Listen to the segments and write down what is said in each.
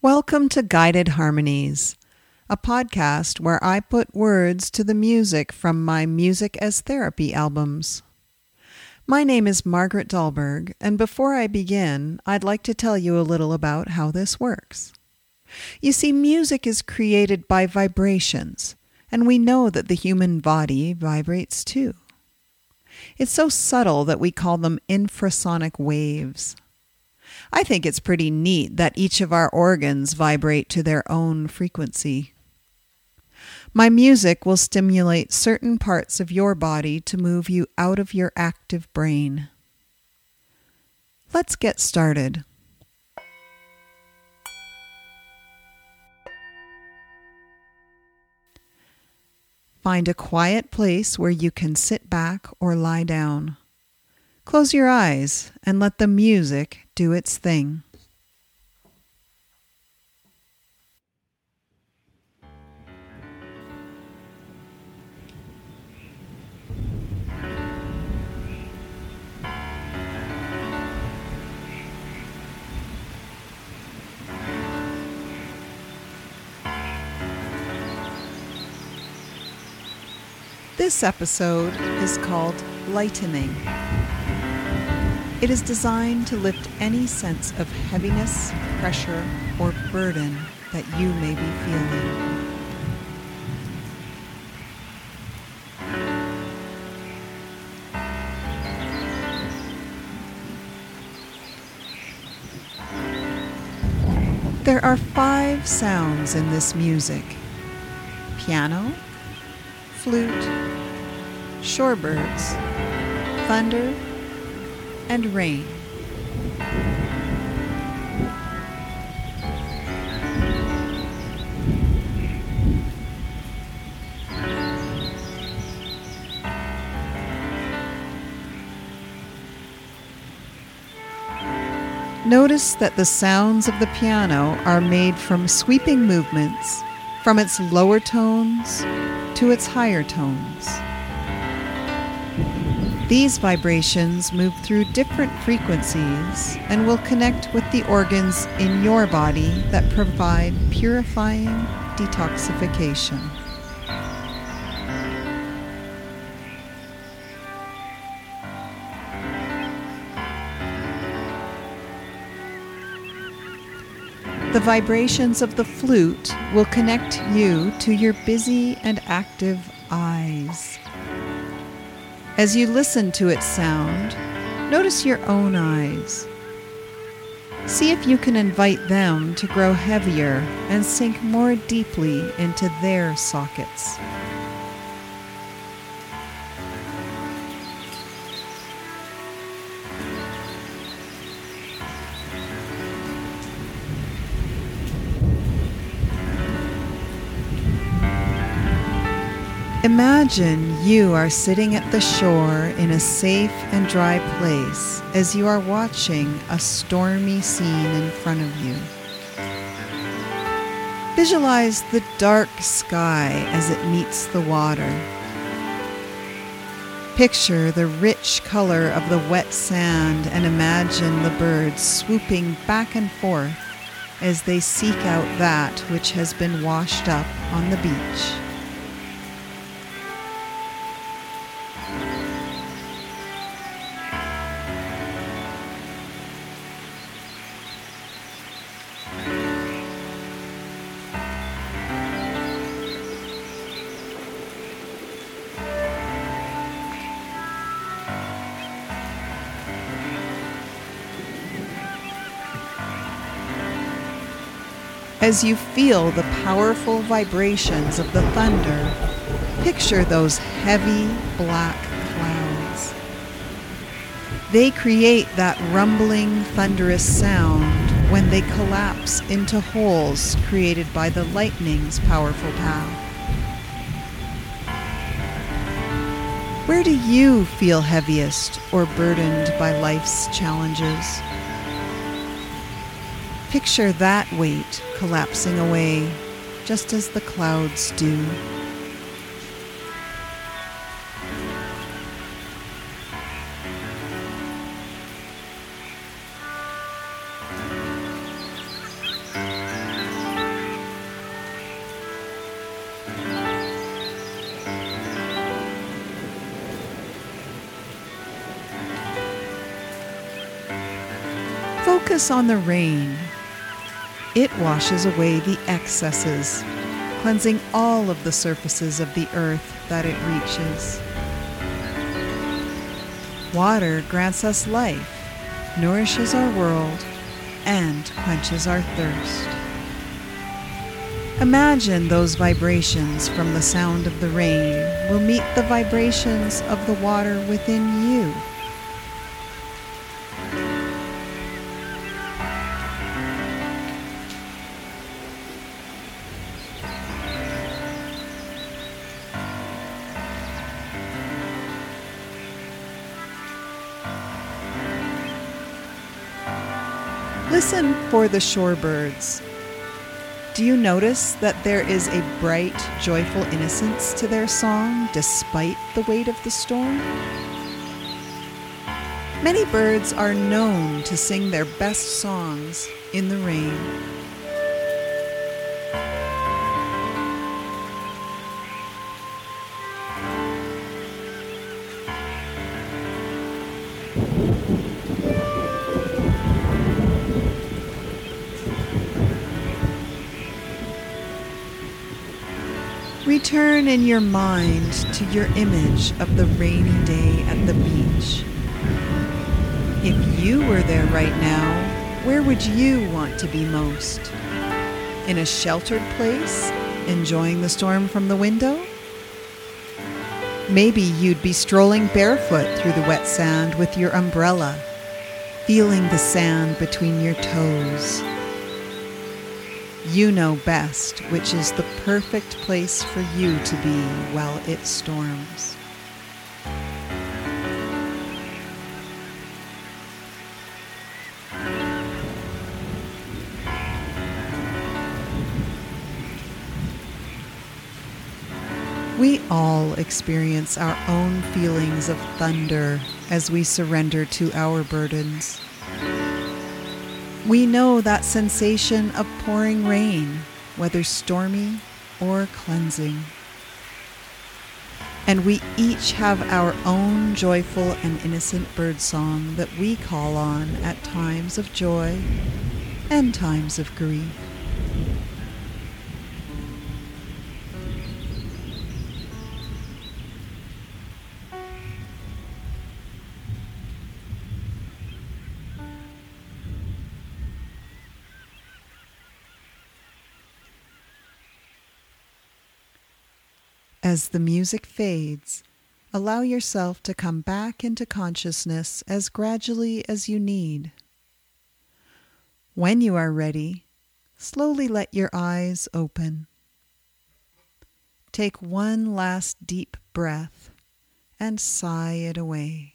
Welcome to Guided Harmonies, a podcast where I put words to the music from my Music as Therapy albums. My name is Margaret Dahlberg, and before I begin, I'd like to tell you a little about how this works. You see, music is created by vibrations, and we know that the human body vibrates too. It's so subtle that we call them infrasonic waves. I think it's pretty neat that each of our organs vibrate to their own frequency. My music will stimulate certain parts of your body to move you out of your active brain. Let's get started. Find a quiet place where you can sit back or lie down. Close your eyes and let the music do its thing. This episode is called Lightening. It is designed to lift any sense of heaviness, pressure, or burden that you may be feeling. There are five sounds in this music piano, flute, shorebirds, thunder, and rain. Notice that the sounds of the piano are made from sweeping movements from its lower tones to its higher tones. These vibrations move through different frequencies and will connect with the organs in your body that provide purifying detoxification. The vibrations of the flute will connect you to your busy and active eyes. As you listen to its sound, notice your own eyes. See if you can invite them to grow heavier and sink more deeply into their sockets. Imagine you are sitting at the shore in a safe and dry place as you are watching a stormy scene in front of you. Visualize the dark sky as it meets the water. Picture the rich color of the wet sand and imagine the birds swooping back and forth as they seek out that which has been washed up on the beach. As you feel the powerful vibrations of the thunder, picture those heavy black clouds. They create that rumbling, thunderous sound when they collapse into holes created by the lightning's powerful path. Where do you feel heaviest or burdened by life's challenges? Picture that weight collapsing away just as the clouds do. Focus on the rain it washes away the excesses, cleansing all of the surfaces of the earth that it reaches. Water grants us life, nourishes our world, and quenches our thirst. Imagine those vibrations from the sound of the rain will meet the vibrations of the water within you. Listen for the shorebirds. Do you notice that there is a bright, joyful innocence to their song despite the weight of the storm? Many birds are known to sing their best songs in the rain. Return in your mind to your image of the rainy day at the beach. If you were there right now, where would you want to be most? In a sheltered place, enjoying the storm from the window? Maybe you'd be strolling barefoot through the wet sand with your umbrella, feeling the sand between your toes you know best which is the perfect place for you to be while it storms. We all experience our own feelings of thunder as we surrender to our burdens. We know that sensation of pouring rain, whether stormy or cleansing. And we each have our own joyful and innocent birdsong that we call on at times of joy and times of grief. As the music fades, allow yourself to come back into consciousness as gradually as you need. When you are ready, slowly let your eyes open. Take one last deep breath and sigh it away.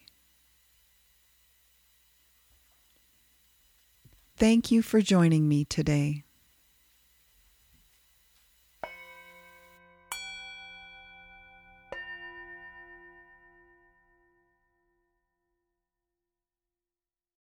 Thank you for joining me today.